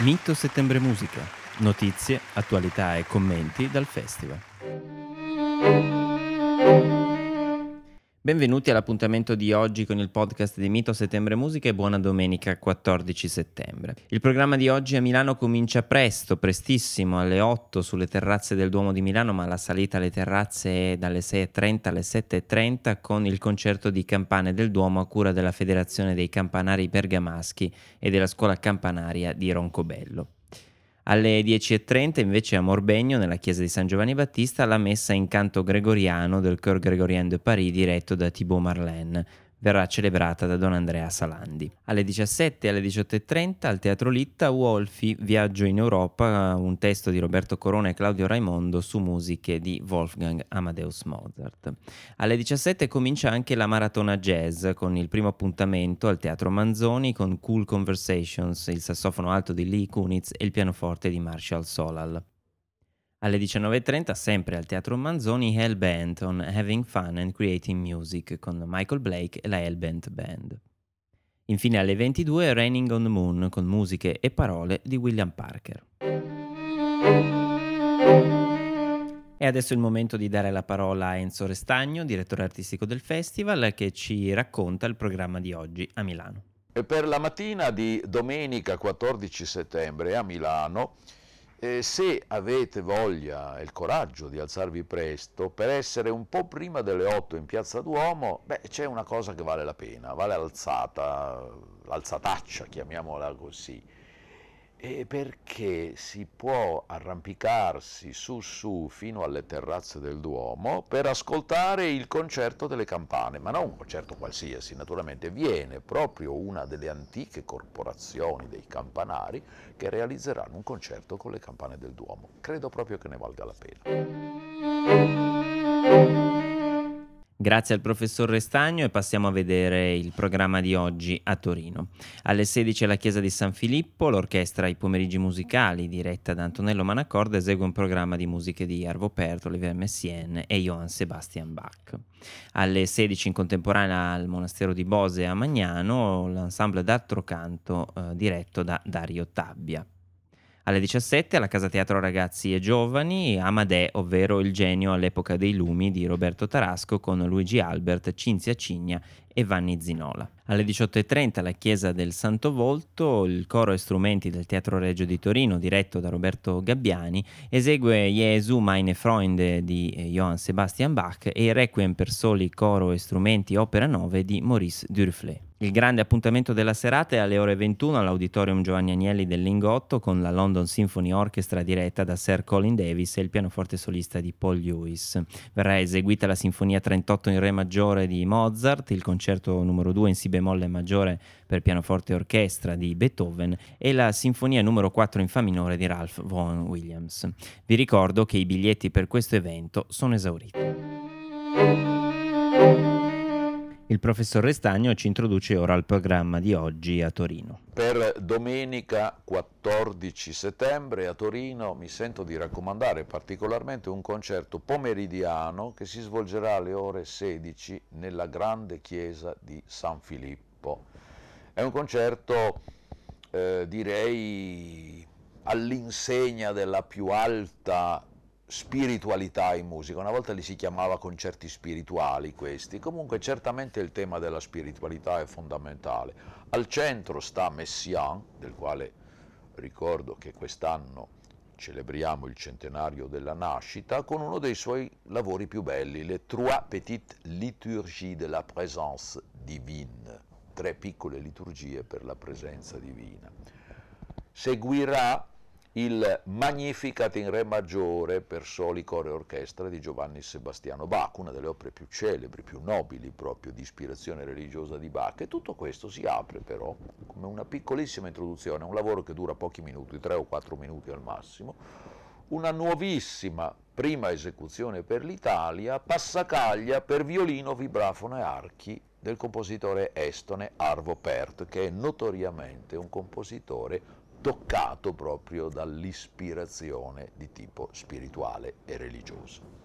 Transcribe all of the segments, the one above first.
Mito Settembre Musica. Notizie, attualità e commenti dal festival. Benvenuti all'appuntamento di oggi con il podcast di Mito Settembre Musica e buona domenica 14 settembre. Il programma di oggi a Milano comincia presto, prestissimo, alle 8 sulle terrazze del Duomo di Milano, ma la salita alle terrazze è dalle 6.30 alle 7.30 con il concerto di campane del Duomo a cura della Federazione dei Campanari Bergamaschi e della Scuola Campanaria di Roncobello. Alle 10.30 invece a Morbegno, nella chiesa di San Giovanni Battista, la messa in canto gregoriano del Chœur Grégorien de Paris diretto da Thibaut Marlène verrà celebrata da Don Andrea Salandi. Alle 17 e alle 18.30 al Teatro Litta Wolfi Viaggio in Europa, un testo di Roberto Corona e Claudio Raimondo su musiche di Wolfgang Amadeus Mozart. Alle 17 comincia anche la maratona jazz con il primo appuntamento al Teatro Manzoni con Cool Conversations, il sassofono alto di Lee Kunitz e il pianoforte di Marshall Solal. Alle 19.30, sempre al Teatro Manzoni, Hellbent on Having Fun and Creating Music con Michael Blake e la Hellbent Band. Infine alle 22 Raining on the Moon con musiche e parole di William Parker. E adesso è il momento di dare la parola a Enzo Restagno, direttore artistico del festival, che ci racconta il programma di oggi a Milano. E per la mattina di domenica 14 settembre a Milano eh, se avete voglia e il coraggio di alzarvi presto, per essere un po' prima delle 8 in Piazza Duomo, beh, c'è una cosa che vale la pena, vale l'alzata, l'alzataccia, chiamiamola così e perché si può arrampicarsi su su fino alle terrazze del Duomo per ascoltare il concerto delle campane, ma non un concerto qualsiasi, naturalmente viene proprio una delle antiche corporazioni dei campanari che realizzeranno un concerto con le campane del Duomo. Credo proprio che ne valga la pena. Grazie al professor Restagno e passiamo a vedere il programma di oggi a Torino. Alle 16 alla chiesa di San Filippo, l'orchestra I pomeriggi musicali, diretta da Antonello Manaccorda, esegue un programma di musiche di Arvo Pärt, Olivier Messiaen e Johann Sebastian Bach. Alle 16 in contemporanea al monastero di Bose a Magnano, l'ensemble d'altro canto eh, diretto da Dario Tabbia. Alle 17 alla Casa Teatro Ragazzi e Giovani, Amadè, ovvero il genio all'epoca dei lumi di Roberto Tarasco con Luigi Albert, Cinzia Cigna e Vanni Zinola. Alle 18.30 alla Chiesa del Santo Volto, il coro e strumenti del Teatro Reggio di Torino, diretto da Roberto Gabbiani, esegue Jesu meine Freunde di Johann Sebastian Bach e Requiem per soli, coro e strumenti opera 9 di Maurice Durflé. Il grande appuntamento della serata è alle ore 21 all'Auditorium Giovanni Agnelli del Lingotto con la London Symphony Orchestra diretta da Sir Colin Davis e il pianoforte solista di Paul Lewis. Verrà eseguita la Sinfonia 38 in Re maggiore di Mozart, il concerto numero 2 in Si bemolle maggiore per pianoforte e orchestra di Beethoven e la Sinfonia numero 4 in Fa minore di Ralph Vaughan Williams. Vi ricordo che i biglietti per questo evento sono esauriti. Il professor Restagno ci introduce ora al programma di oggi a Torino. Per domenica 14 settembre a Torino mi sento di raccomandare particolarmente un concerto pomeridiano che si svolgerà alle ore 16 nella grande chiesa di San Filippo. È un concerto, eh, direi, all'insegna della più alta spiritualità in musica, una volta li si chiamava concerti spirituali questi, comunque certamente il tema della spiritualità è fondamentale. Al centro sta Messiaen, del quale ricordo che quest'anno celebriamo il centenario della nascita, con uno dei suoi lavori più belli, le Trois Petites Liturgies de la Présence Divine, tre piccole liturgie per la presenza divina. Seguirà il Magnificat in Re maggiore per soli, coro e orchestra di Giovanni Sebastiano Bach, una delle opere più celebri, più nobili proprio di ispirazione religiosa di Bach. E tutto questo si apre però come una piccolissima introduzione, un lavoro che dura pochi minuti, tre o quattro minuti al massimo, una nuovissima prima esecuzione per l'Italia, passacaglia per violino, vibrafono e archi del compositore estone Arvo Pärt, che è notoriamente un compositore toccato proprio dall'ispirazione di tipo spirituale e religioso.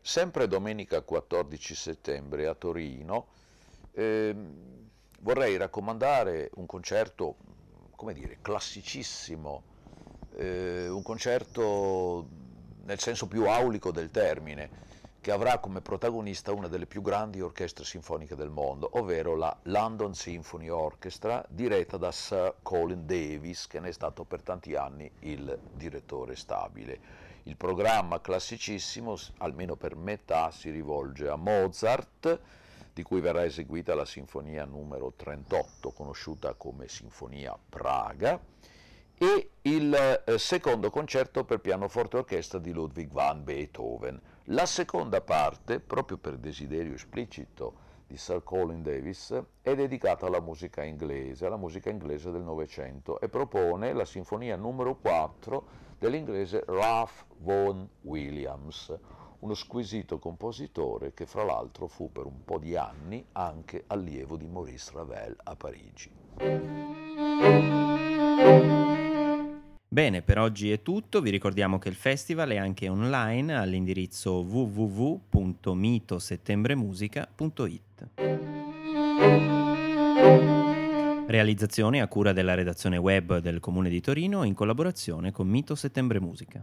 Sempre domenica 14 settembre a Torino eh, vorrei raccomandare un concerto come dire, classicissimo, eh, un concerto nel senso più aulico del termine, che avrà come protagonista una delle più grandi orchestre sinfoniche del mondo, ovvero la London Symphony Orchestra, diretta da Sir Colin Davis, che ne è stato per tanti anni il direttore stabile. Il programma classicissimo, almeno per metà, si rivolge a Mozart, di cui verrà eseguita la sinfonia numero 38, conosciuta come Sinfonia Praga, e il eh, secondo concerto per pianoforte e orchestra di Ludwig van Beethoven. La seconda parte, proprio per desiderio esplicito di Sir Colin Davis, è dedicata alla musica inglese, alla musica inglese del Novecento e propone la sinfonia numero 4 dell'inglese Ralph Vaughan Williams, uno squisito compositore che fra l'altro fu per un po' di anni anche allievo di Maurice Ravel a Parigi. Bene, per oggi è tutto. Vi ricordiamo che il festival è anche online all'indirizzo www.mitosettembremusica.it. Realizzazione a cura della redazione web del Comune di Torino in collaborazione con Mito Settembre Musica.